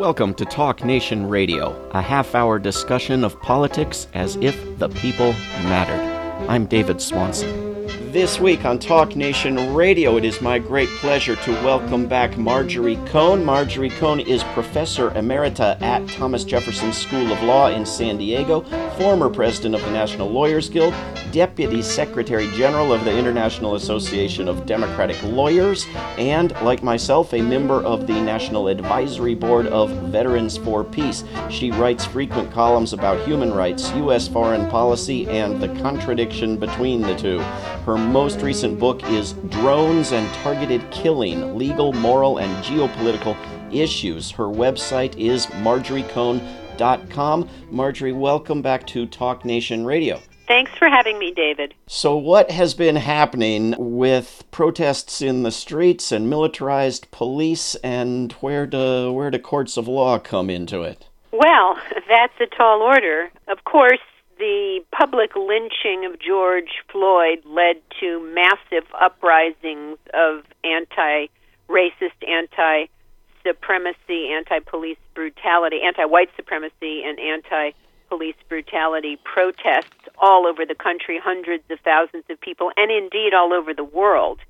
Welcome to Talk Nation Radio, a half hour discussion of politics as if the people mattered. I'm David Swanson. This week on Talk Nation Radio, it is my great pleasure to welcome back Marjorie Cohn. Marjorie Cohn is Professor Emerita at Thomas Jefferson School of Law in San Diego, former president of the National Lawyers Guild, Deputy Secretary General of the International Association of Democratic Lawyers, and, like myself, a member of the National Advisory Board of Veterans for Peace. She writes frequent columns about human rights, U.S. foreign policy, and the contradiction between the two. Her most recent book is Drones and Targeted Killing Legal, Moral, and Geopolitical Issues. Her website is marjoriecohn.com. Marjorie, welcome back to Talk Nation Radio. Thanks for having me, David. So, what has been happening with protests in the streets and militarized police, and where do where do courts of law come into it? Well, that's a tall order. Of course, the public lynching of George Floyd led to massive uprisings of anti racist, anti supremacy, anti police brutality, anti white supremacy, and anti police brutality protests all over the country, hundreds of thousands of people, and indeed all over the world.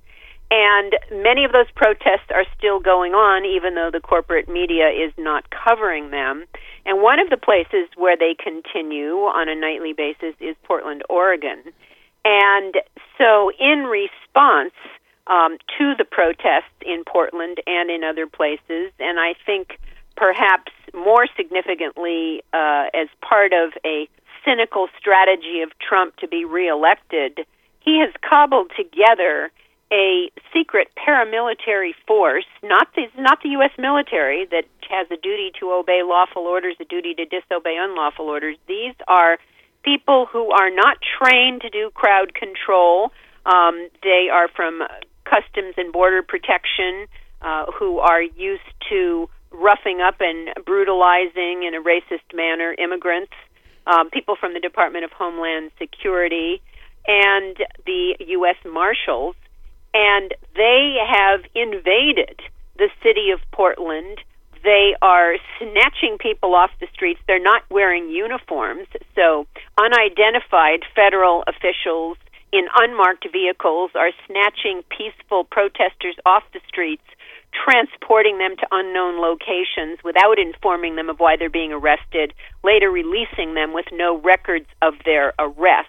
And many of those protests are still going on, even though the corporate media is not covering them. And one of the places where they continue on a nightly basis is Portland, Oregon. And so, in response um, to the protests in Portland and in other places, and I think perhaps more significantly uh, as part of a cynical strategy of Trump to be reelected, he has cobbled together a secret paramilitary force, not the, not the U.S. military that has a duty to obey lawful orders, a duty to disobey unlawful orders. These are people who are not trained to do crowd control. Um, they are from Customs and Border Protection, uh, who are used to roughing up and brutalizing in a racist manner immigrants, um, people from the Department of Homeland Security, and the U.S. Marshals and they have invaded the city of Portland. They are snatching people off the streets. They're not wearing uniforms, so unidentified federal officials in unmarked vehicles are snatching peaceful protesters off the streets, transporting them to unknown locations without informing them of why they're being arrested, later releasing them with no records of their arrest.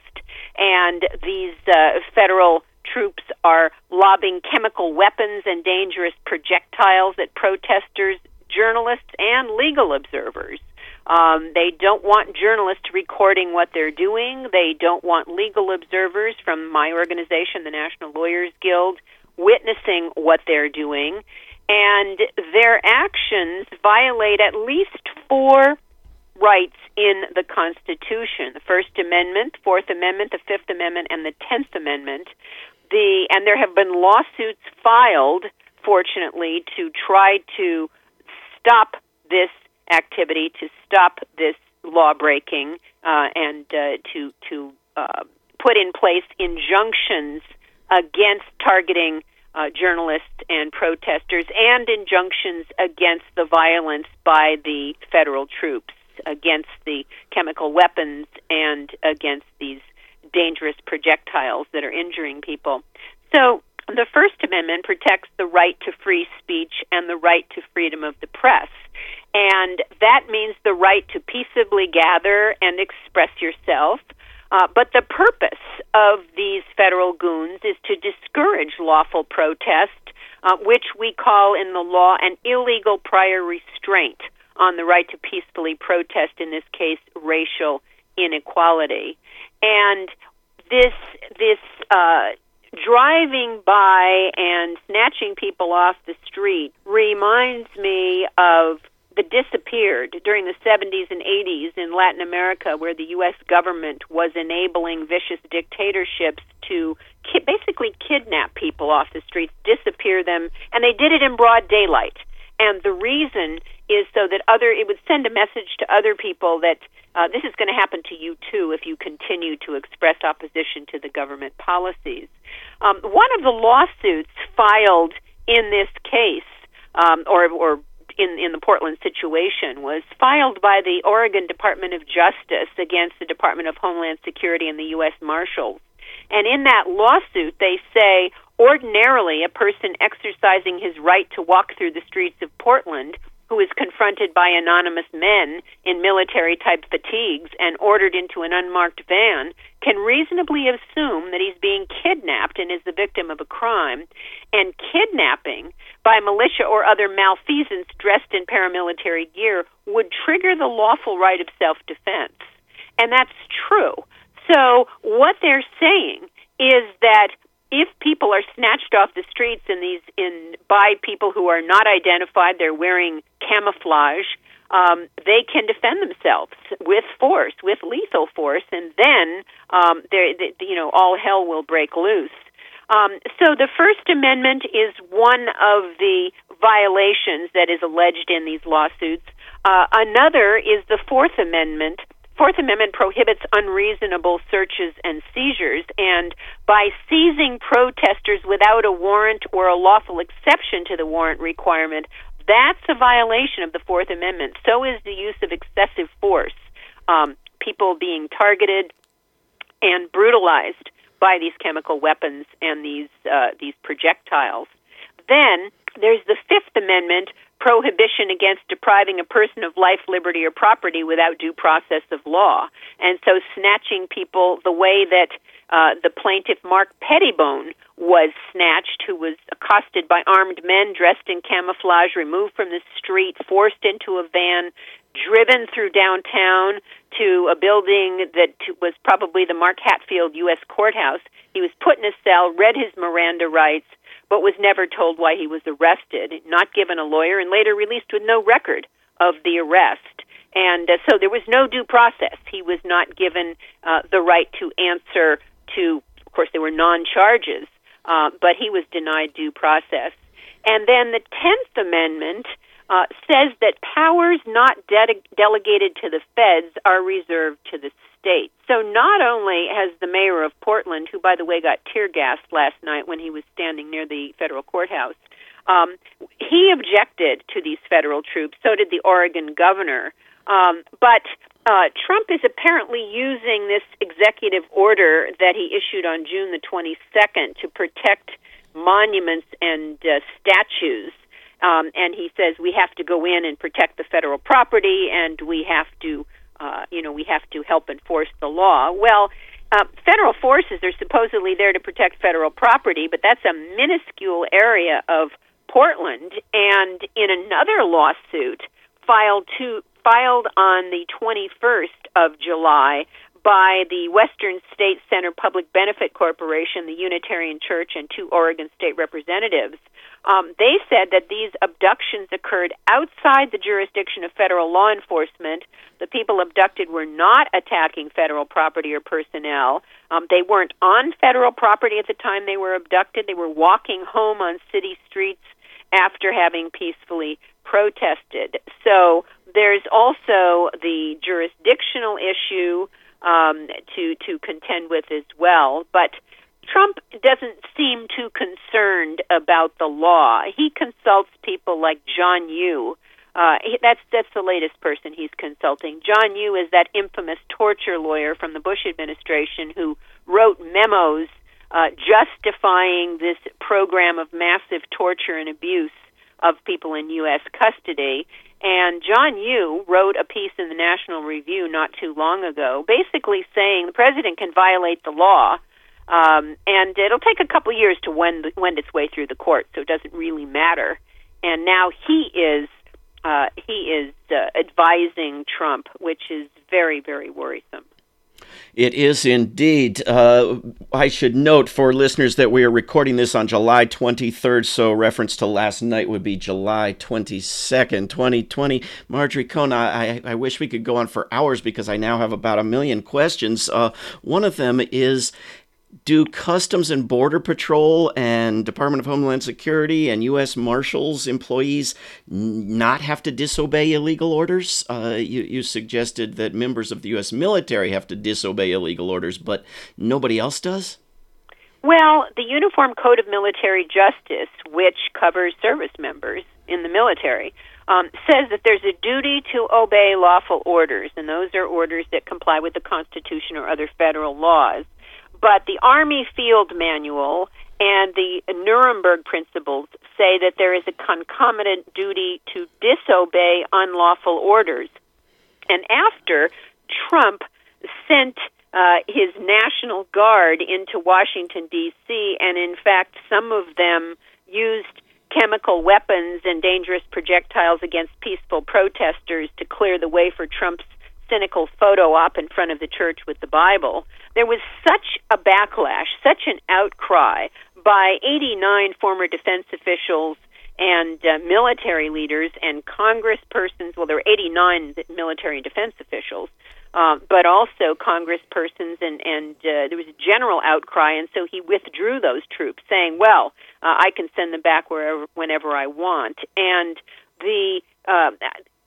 And these uh, federal troops are lobbing chemical weapons and dangerous projectiles at protesters, journalists, and legal observers. Um, they don't want journalists recording what they're doing. They don't want legal observers from my organization, the National Lawyers Guild, witnessing what they're doing. And their actions violate at least four rights in the Constitution the First Amendment, Fourth Amendment, the Fifth Amendment, and the Tenth Amendment the and there have been lawsuits filed fortunately to try to stop this activity to stop this law breaking uh, and uh, to to uh, put in place injunctions against targeting uh, journalists and protesters and injunctions against the violence by the federal troops against the chemical weapons and against these dangerous projectiles that are injuring people. So the First Amendment protects the right to free speech and the right to freedom of the press. And that means the right to peaceably gather and express yourself. Uh, but the purpose of these federal goons is to discourage lawful protest, uh, which we call in the law an illegal prior restraint on the right to peacefully protest, in this case, racial inequality and this this uh, driving by and snatching people off the street reminds me of the disappeared during the 70s and 80s in Latin America, where the U.S. government was enabling vicious dictatorships to ki- basically kidnap people off the streets, disappear them, and they did it in broad daylight. And the reason is so that other it would send a message to other people that uh, this is going to happen to you too if you continue to express opposition to the government policies. Um, one of the lawsuits filed in this case, um, or, or in in the Portland situation was filed by the Oregon Department of Justice against the Department of Homeland Security and the U.S. Marshals. And in that lawsuit, they say ordinarily a person exercising his right to walk through the streets of Portland who is confronted by anonymous men in military type fatigues and ordered into an unmarked van can reasonably assume that he's being kidnapped and is the victim of a crime. And kidnapping by militia or other malfeasance dressed in paramilitary gear would trigger the lawful right of self defense. And that's true. So, what they're saying is that if people are snatched off the streets in these in by people who are not identified, they're wearing camouflage. Um, they can defend themselves with force, with lethal force, and then um, they, you know all hell will break loose. Um, so the First Amendment is one of the violations that is alleged in these lawsuits. Uh, another is the Fourth Amendment, Fourth Amendment prohibits unreasonable searches and seizures, and by seizing protesters without a warrant or a lawful exception to the warrant requirement, that's a violation of the Fourth Amendment. So is the use of excessive force. Um, people being targeted and brutalized by these chemical weapons and these uh, these projectiles. Then there's the Fifth Amendment, prohibition against depriving a person of life, liberty, or property without due process of law. And so snatching people the way that uh, the plaintiff Mark Pettibone was snatched, who was accosted by armed men dressed in camouflage, removed from the street, forced into a van, driven through downtown to a building that was probably the Mark Hatfield U.S. Courthouse. He was put in a cell, read his Miranda rights, but was never told why he was arrested, not given a lawyer, and later released with no record of the arrest. And uh, so there was no due process. He was not given uh, the right to answer to, of course, there were non charges, uh, but he was denied due process. And then the Tenth Amendment uh, says that powers not de- delegated to the feds are reserved to the state. So not only has the mayor of Portland, who by the way got tear gassed last night when he was standing near the federal courthouse, um, he objected to these federal troops. So did the Oregon governor. Um, but uh, Trump is apparently using this executive order that he issued on June the 22nd to protect monuments and uh, statues. Um, and he says we have to go in and protect the federal property, and we have to uh, you know, we have to help enforce the law. Well, uh, federal forces are supposedly there to protect federal property, but that's a minuscule area of Portland. And in another lawsuit filed to filed on the 21st of July by the Western State Center Public Benefit Corporation, the Unitarian Church, and two Oregon state representatives. Um, they said that these abductions occurred outside the jurisdiction of federal law enforcement. The people abducted were not attacking federal property or personnel. Um, they weren't on federal property at the time they were abducted. They were walking home on city streets after having peacefully protested. So there's also the jurisdictional issue um, to to contend with as well. But Trump doesn't seem too concerned about the law. He consults people like John Yoo. Uh, that's that's the latest person he's consulting. John Yoo is that infamous torture lawyer from the Bush administration who wrote memos uh, justifying this program of massive torture and abuse of people in U.S. custody. And John Yoo wrote a piece in the National Review not too long ago, basically saying the president can violate the law, um, and it'll take a couple years to wend wend its way through the court, so it doesn't really matter. And now he is uh, he is uh, advising Trump, which is very very worrisome. It is indeed. Uh, I should note for listeners that we are recording this on July 23rd, so reference to last night would be July 22nd, 2020. Marjorie Cohn, I, I wish we could go on for hours because I now have about a million questions. Uh, one of them is do Customs and Border Patrol and Department of Homeland Security and U.S. Marshals employees not have to disobey illegal orders? Uh, you, you suggested that members of the U.S. military have to disobey illegal orders, but nobody else does? Well, the Uniform Code of Military Justice, which covers service members in the military, um, says that there's a duty to obey lawful orders, and those are orders that comply with the Constitution or other federal laws. But the Army Field Manual and the Nuremberg Principles say that there is a concomitant duty to disobey unlawful orders. And after Trump sent uh, his National Guard into Washington, D.C., and in fact, some of them used chemical weapons and dangerous projectiles against peaceful protesters to clear the way for Trump's cynical photo op in front of the church with the Bible. There was such a backlash, such an outcry by 89 former defense officials and uh, military leaders and congresspersons. Well, there were 89 military and defense officials, uh, but also congresspersons, and and uh, there was a general outcry, and so he withdrew those troops, saying, "Well, uh, I can send them back wherever, whenever I want." And the uh,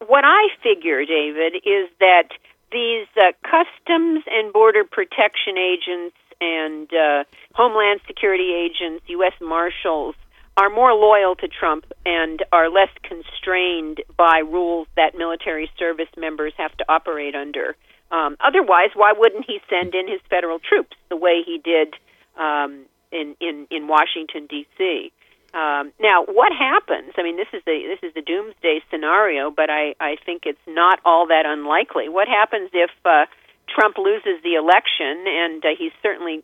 what I figure, David, is that these uh, customs and border protection agents and uh, Homeland Security agents, U.S. Marshals, are more loyal to Trump and are less constrained by rules that military service members have to operate under. Um, otherwise, why wouldn't he send in his federal troops the way he did um, in, in in Washington D.C.? Um, now, what happens? I mean, this is the this is the doomsday scenario, but I I think it's not all that unlikely. What happens if uh, Trump loses the election, and uh, he's certainly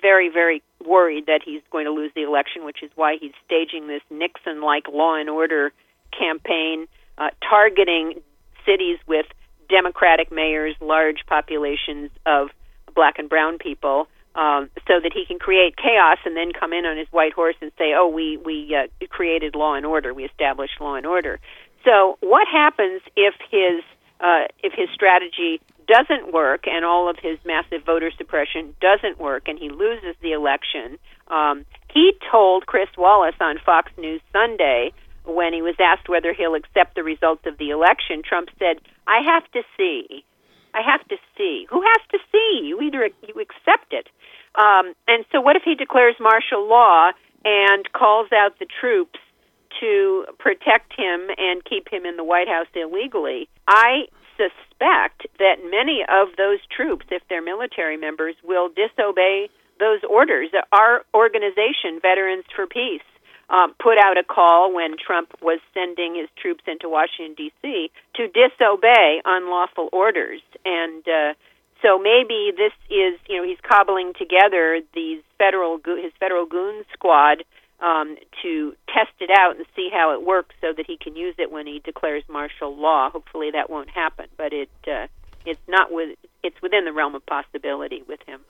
very, very worried that he's going to lose the election, which is why he's staging this Nixon-like law and order campaign, uh, targeting cities with Democratic mayors, large populations of black and brown people, um, so that he can create chaos and then come in on his white horse and say, "Oh, we we uh, created law and order, we established law and order." So, what happens if his uh, if his strategy doesn't work and all of his massive voter suppression doesn't work and he loses the election, um, he told Chris Wallace on Fox News Sunday when he was asked whether he'll accept the results of the election, Trump said, I have to see. I have to see. Who has to see? You either you accept it. Um, and so, what if he declares martial law and calls out the troops to protect him and keep him in the White House illegally? I suspect that many of those troops, if they're military members, will disobey those orders. Our organization, Veterans for Peace, um, put out a call when Trump was sending his troops into Washington D.C. to disobey unlawful orders, and uh, so maybe this is you know he's cobbling together these federal his federal goon squad um, to test it out and see how it works, so that he can use it when he declares martial law. Hopefully that won't happen, but it uh, it's not with it's within the realm of possibility with him.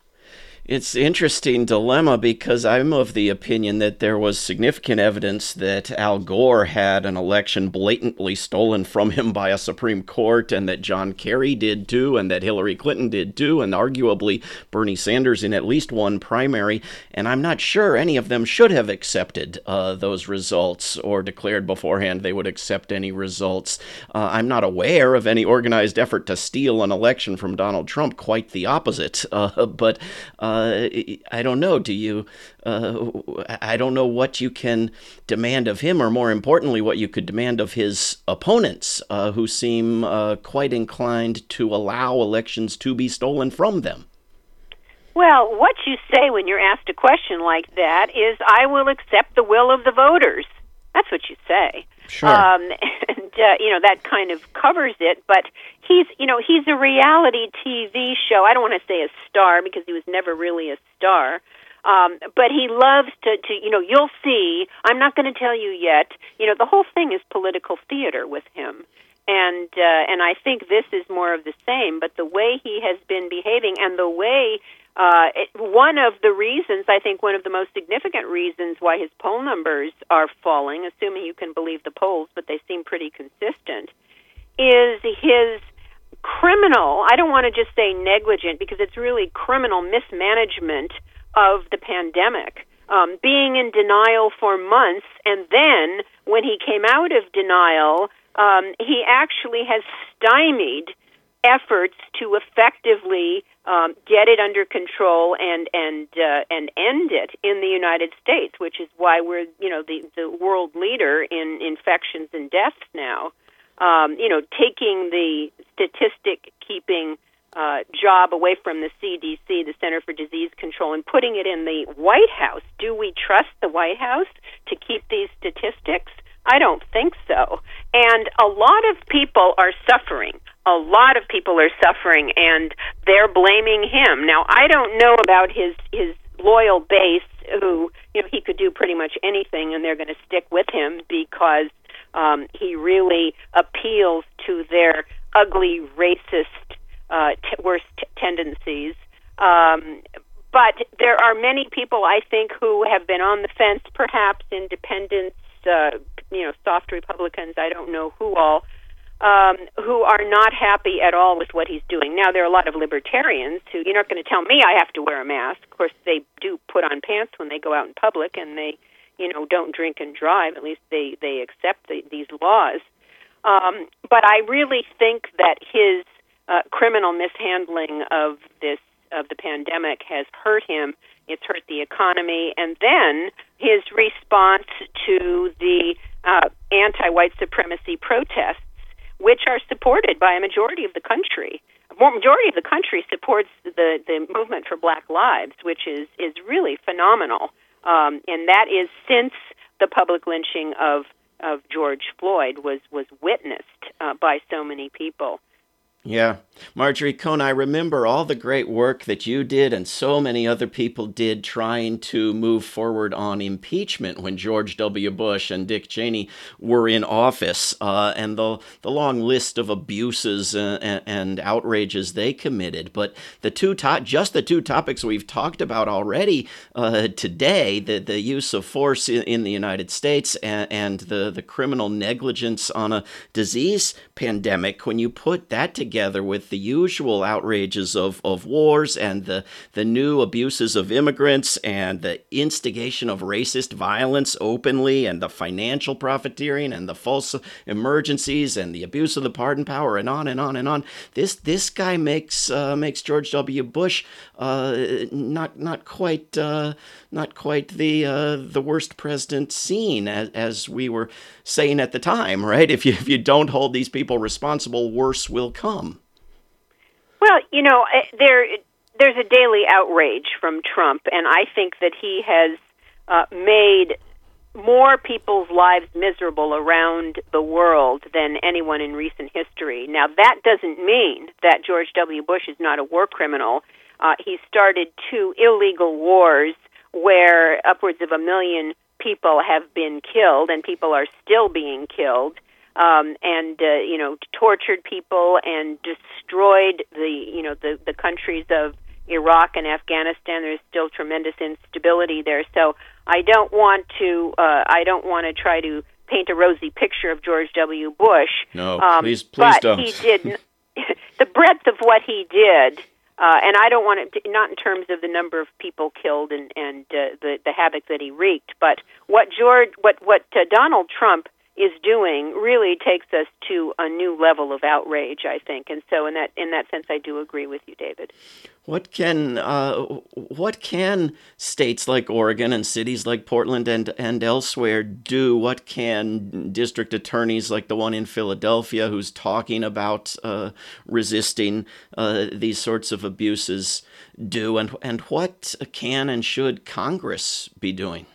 It's interesting dilemma because I'm of the opinion that there was significant evidence that Al Gore had an election blatantly stolen from him by a Supreme Court, and that John Kerry did too, and that Hillary Clinton did too, and arguably Bernie Sanders in at least one primary. And I'm not sure any of them should have accepted uh, those results or declared beforehand they would accept any results. Uh, I'm not aware of any organized effort to steal an election from Donald Trump, quite the opposite. Uh, but uh, I don't know. Do you? Uh, I don't know what you can demand of him, or more importantly, what you could demand of his opponents, uh, who seem uh, quite inclined to allow elections to be stolen from them. Well, what you say when you're asked a question like that is, "I will accept the will of the voters." That's what you say. Sure. Um, and uh, you know that kind of covers it. But he's, you know, he's a reality TV show. I don't want to say a star because he was never really a star. Um, but he loves to, to, you know, you'll see. I'm not going to tell you yet. You know, the whole thing is political theater with him, and uh, and I think this is more of the same. But the way he has been behaving and the way uh, it, one of the reasons, I think, one of the most significant reasons why his poll numbers are falling, assuming you can believe the polls, but they seem pretty consistent, is his criminal, I don't want to just say negligent because it's really criminal mismanagement of the pandemic. Um, being in denial for months, and then when he came out of denial, um, he actually has stymied efforts to effectively um, get it under control and and uh, and end it in the United States, which is why we're you know the the world leader in infections and deaths now. um, you know, taking the statistic keeping uh, job away from the CDC, the Center for Disease Control, and putting it in the White House. Do we trust the White House to keep these statistics? I don't think so. And a lot of people are suffering. A lot of people are suffering, and they're blaming him. Now, I don't know about his his loyal base, who you know he could do pretty much anything, and they're going to stick with him because um, he really appeals to their ugly, racist, uh, t- worst t- tendencies. Um, but there are many people, I think, who have been on the fence, perhaps independents, uh, you know, soft Republicans, I don't know who all, um, who are not happy at all with what he's doing. Now, there are a lot of libertarians who, you're not going to tell me I have to wear a mask. Of course, they do put on pants when they go out in public, and they, you know, don't drink and drive. At least they they accept the, these laws. Um, but I really think that his uh, criminal mishandling of this of the pandemic has hurt him. It's hurt the economy, and then his response to the uh, anti-white supremacy protests, which are supported by a majority of the country. A majority of the country supports the the movement for Black Lives, which is is really phenomenal, um, and that is since the public lynching of of George Floyd was was witnessed uh, by so many people. Yeah. Marjorie Cohn, I remember all the great work that you did and so many other people did trying to move forward on impeachment when George W. Bush and Dick Cheney were in office, uh, and the, the long list of abuses uh, and, and, outrages they committed. But the two to- just the two topics we've talked about already uh, today the, the use of force in, in the United States and, and the, the criminal negligence on a disease pandemic, when you put that together, together with the usual outrages of, of wars and the, the new abuses of immigrants and the instigation of racist violence openly and the financial profiteering and the false emergencies and the abuse of the pardon power and on and on and on. This this guy makes uh, makes George W. Bush uh, not not quite uh, not quite the uh, the worst president seen as, as we were saying at the time, right? If you if you don't hold these people responsible, worse will come. Well, you know, eh, there there's a daily outrage from Trump, and I think that he has uh, made more people's lives miserable around the world than anyone in recent history. Now, that doesn't mean that George W. Bush is not a war criminal. Uh, he started two illegal wars where upwards of a million people have been killed, and people are still being killed um, and uh, you know tortured people and destroyed the you know the the countries of Iraq and Afghanistan. There's still tremendous instability there. So I don't want to uh, I don't want to try to paint a rosy picture of George W. Bush. No, um, please, please but don't. he did the breadth of what he did. Uh, and I don't want to, not in terms of the number of people killed and and uh, the the havoc that he wreaked, but what George, what what uh, Donald Trump is doing really takes us to a new level of outrage, I think. And so, in that in that sense, I do agree with you, David. What can uh, what can states like Oregon and cities like Portland and and elsewhere do? What can district attorneys like the one in Philadelphia, who's talking about uh, resisting uh, these sorts of abuses, do? And and what can and should Congress be doing?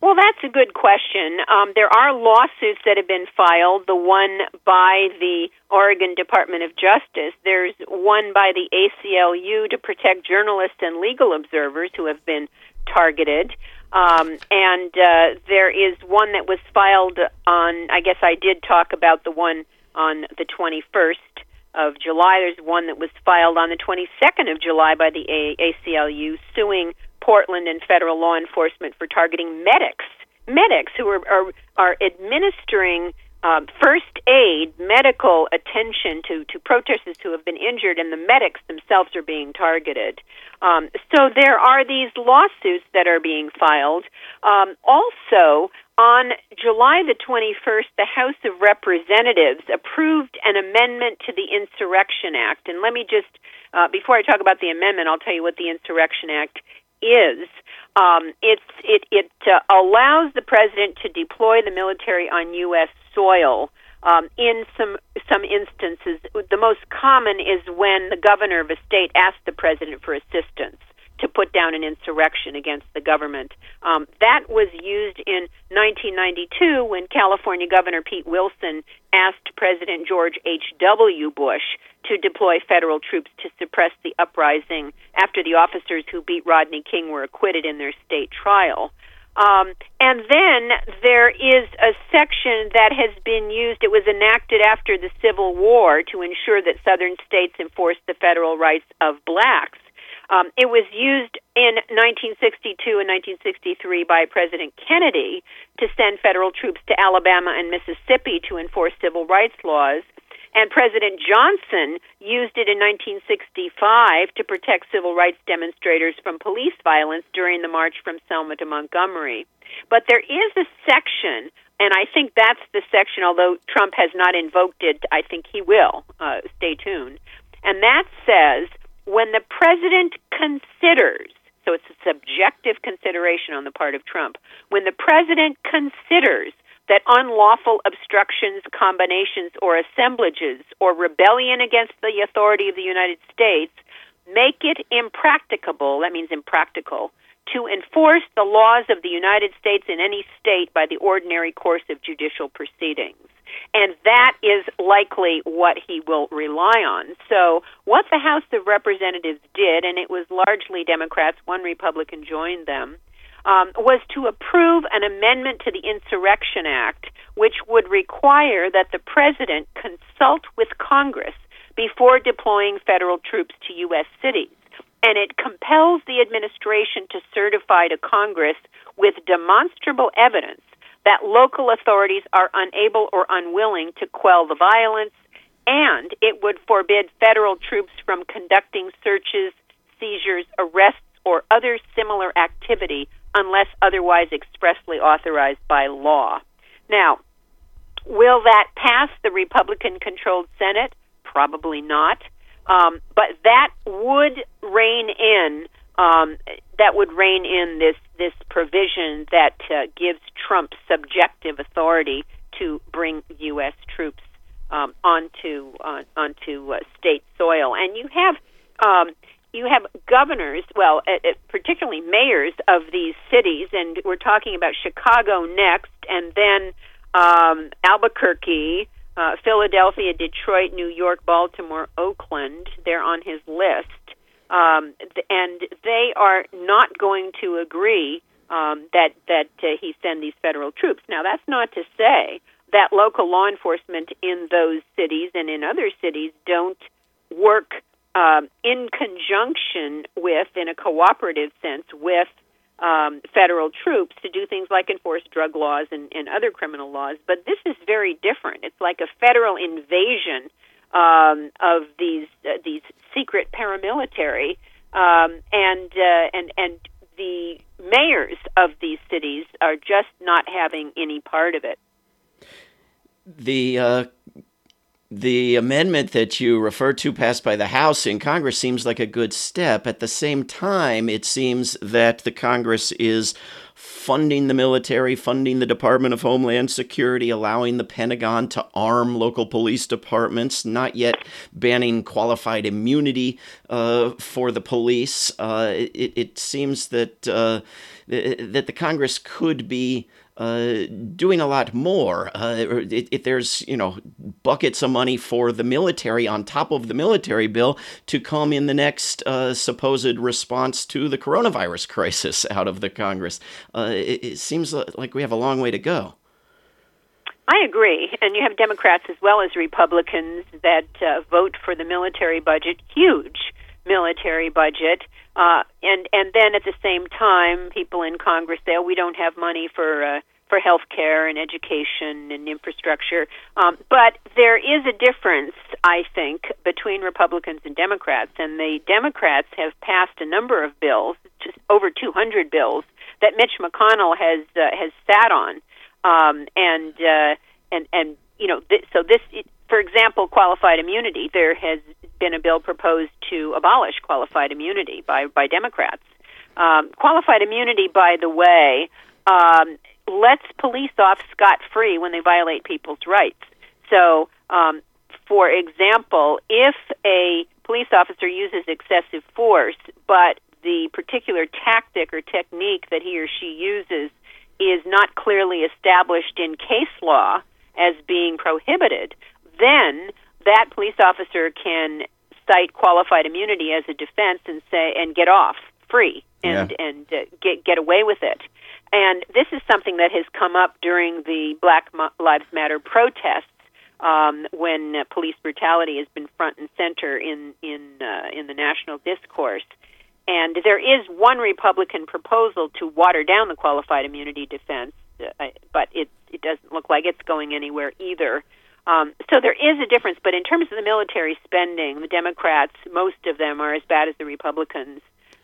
Well, that's a good question. Um, there are lawsuits that have been filed. The one by the Oregon Department of Justice. There's one by the ACLU to protect journalists and legal observers who have been targeted. Um, and uh, there is one that was filed on, I guess I did talk about the one on the 21st of July. There's one that was filed on the 22nd of July by the ACLU suing Portland and federal law enforcement for targeting medics, medics who are are, are administering um, first aid, medical attention to, to protesters who have been injured, and the medics themselves are being targeted. Um, so there are these lawsuits that are being filed. Um, also, on July the 21st, the House of Representatives approved an amendment to the Insurrection Act. And let me just, uh, before I talk about the amendment, I'll tell you what the Insurrection Act is. Um, it's, it it uh, allows the president to deploy the military on U.S. soil Um, in some some instances, the most common is when the governor of a state asks the president for assistance to put down an insurrection against the government. Um, that was used in 1992 when California Governor Pete Wilson asked President George H.W. Bush to deploy federal troops to suppress the uprising after the officers who beat Rodney King were acquitted in their state trial. Um, and then there is a section that has been used, it was enacted after the Civil War to ensure that southern states enforced the federal rights of blacks. Um, it was used in 1962 and 1963 by President Kennedy to send federal troops to Alabama and Mississippi to enforce civil rights laws. And President Johnson used it in 1965 to protect civil rights demonstrators from police violence during the march from Selma to Montgomery. But there is a section, and I think that's the section, although Trump has not invoked it, I think he will. Uh, stay tuned. And that says when the president considers, so it's a subjective consideration on the part of Trump, when the president considers that unlawful obstructions, combinations, or assemblages or rebellion against the authority of the United States make it impracticable, that means impractical, to enforce the laws of the United States in any state by the ordinary course of judicial proceedings. And that is likely what he will rely on. So, what the House of Representatives did, and it was largely Democrats, one Republican joined them, um, was to approve an amendment to the Insurrection Act, which would require that the president consult with Congress before deploying federal troops to U.S. cities. And it compels the administration to certify to Congress with demonstrable evidence that local authorities are unable or unwilling to quell the violence, and it would forbid federal troops from conducting searches, seizures, arrests, or other similar activity unless otherwise expressly authorized by law. Now, will that pass the Republican controlled Senate? Probably not. Um, but that would rein in um, that would rein in this this provision that uh, gives Trump subjective authority to bring U.S. troops um, onto uh, onto uh, state soil. And you have um, you have governors, well, uh, uh, particularly mayors of these cities, and we're talking about Chicago next, and then um, Albuquerque, uh, Philadelphia, Detroit, New York, Baltimore, Oakland. They're on his list, um, and they are not going to agree um, that that uh, he send these federal troops. Now, that's not to say that local law enforcement in those cities and in other cities don't work um, in conjunction with, in a cooperative sense, with um, federal troops to do things like enforce drug laws and, and other criminal laws. But this is very different. It's like a federal invasion um, of these uh, these secret paramilitary, um, and uh, and and the mayors of these cities are just not having any part of it. The uh, the amendment that you refer to passed by the House in Congress seems like a good step. At the same time, it seems that the Congress is funding the military, funding the Department of Homeland Security, allowing the Pentagon to arm local police departments, not yet banning qualified immunity uh, for the police. Uh, it, it, seems that uh, that the Congress could be uh, doing a lot more. Uh, if there's, you know, buckets of money for the military on top of the military bill to come in the next uh, supposed response to the coronavirus crisis out of the Congress. Uh, it, it, seems like we have a long way to go. I agree. And you have Democrats as well as Republicans that uh, vote for the military budget, huge military budget. Uh, and and then at the same time, people in Congress say, "Oh, we don't have money for uh, for health care and education and infrastructure." Um, but there is a difference, I think, between Republicans and Democrats. And the Democrats have passed a number of bills, over 200 bills, that Mitch McConnell has uh, has sat on, um, and uh, and and you know, th- so this, for example, qualified immunity. There has been a bill proposed to abolish qualified immunity by by Democrats. Um, qualified immunity, by the way, um, lets police off scot free when they violate people's rights. So, um, for example, if a police officer uses excessive force, but the particular tactic or technique that he or she uses is not clearly established in case law as being prohibited, then that police officer can cite qualified immunity as a defense and say and get off free and Yeah. and uh, get get away with it. And this is something that has come up during the Black Lives Matter protests um, when uh, police brutality has been front and center in in uh, in the national discourse. And there is one Republican proposal to water down the qualified immunity defense, uh, but it it doesn't look like it's going anywhere either. Um, so there is a difference, but in terms of the military spending, the Democrats, most of them are as bad as the Republicans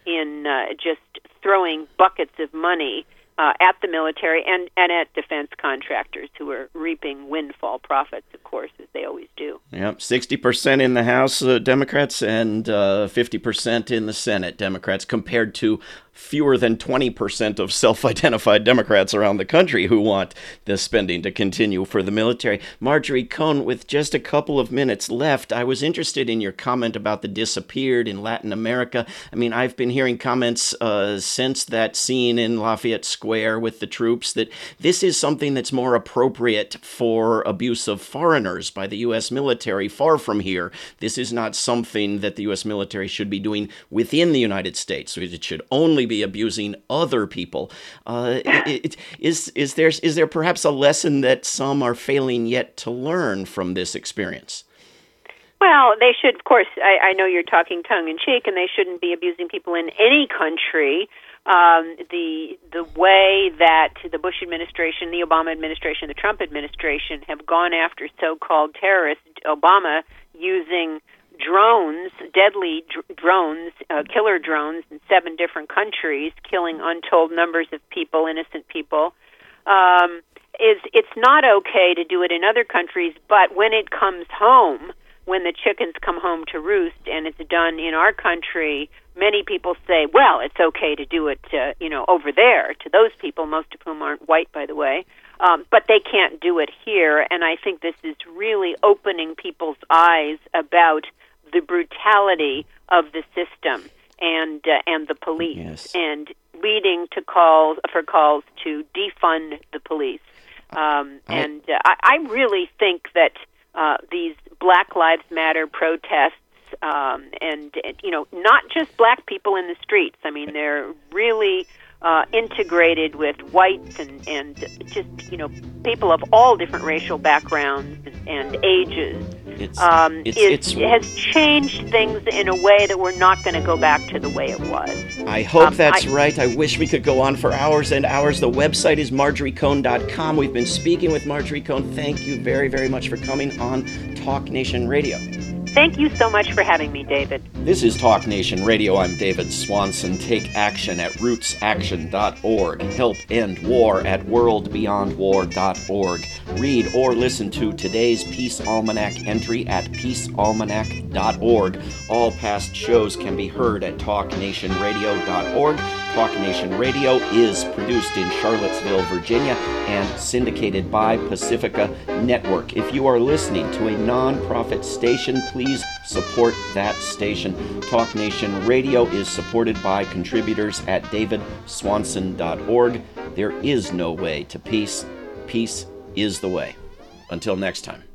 in uh, just throwing buckets of money uh, at the military and, and at defense contractors who are reaping windfall profits, of course, as they always do. Yep, 60% in the House uh, Democrats and uh, 50% in the Senate Democrats, compared to fewer than 20% of self identified Democrats around the country who want this spending to continue for the military. Marjorie Cohn, with just a couple of minutes left, I was interested in your comment about the disappeared in Latin America. I mean, I've been hearing comments uh, since that scene in Lafayette Square with the troops that this is something that's more appropriate for abuse of foreigners by the U.S. military far from here. This is not something that the U.S. military should be doing within the United States. It should only be abusing other people. Uh, it, it, is is there is there perhaps a lesson that some are failing yet to learn from this experience? Well, they should, of course. I, I know you're talking tongue in cheek, and they shouldn't be abusing people in any country. Um, the the way that the Bush administration, the Obama administration, the Trump administration have gone after so-called terrorists, Obama using drones, deadly dr- drones, uh, killer drones in seven different countries, killing untold numbers of people, innocent people. Um, is it's not okay to do it in other countries, but when it comes home, when the chickens come home to roost and it's done in our country, many people say, well, it's okay to do it, uh, you know, over there to those people, most of whom aren't white, by the way, um, but they can't do it here. And I think this is really opening people's eyes about the brutality of the system and uh, and the police, Yes. and leading to calls for calls to defund the police. Um, I- and uh, I, I really think that uh, these Black Lives Matter protests, um, and, and you know, not just black people in the streets. I mean, they're really uh, integrated with whites and and just you know people of all different racial backgrounds and ages. It's Um, it's, is, it's has changed things in a way that we're not going to go back to the way it was. I hope Um, that's I- right. I wish we could go on for hours and hours. The website is marjoriecohn.com. We've been speaking with Marjorie Cohn. Thank you very, very much for coming on Talk Nation Radio. Thank you so much for having me, David. This is Talk Nation Radio. I'm David Swanson. Take action at rootsaction.org. Help end war at worldbeyondwar.org. Read or listen to today's Peace Almanac entry at peacealmanac.org. All past shows can be heard at talknationradio.org. Talk Nation Radio is produced in Charlottesville, Virginia, and syndicated by Pacifica Network. If you are listening to a nonprofit station, please support that station. Talk Nation Radio is supported by contributors at davidswanson.org. There is no way to peace. Peace is the way. Until next time.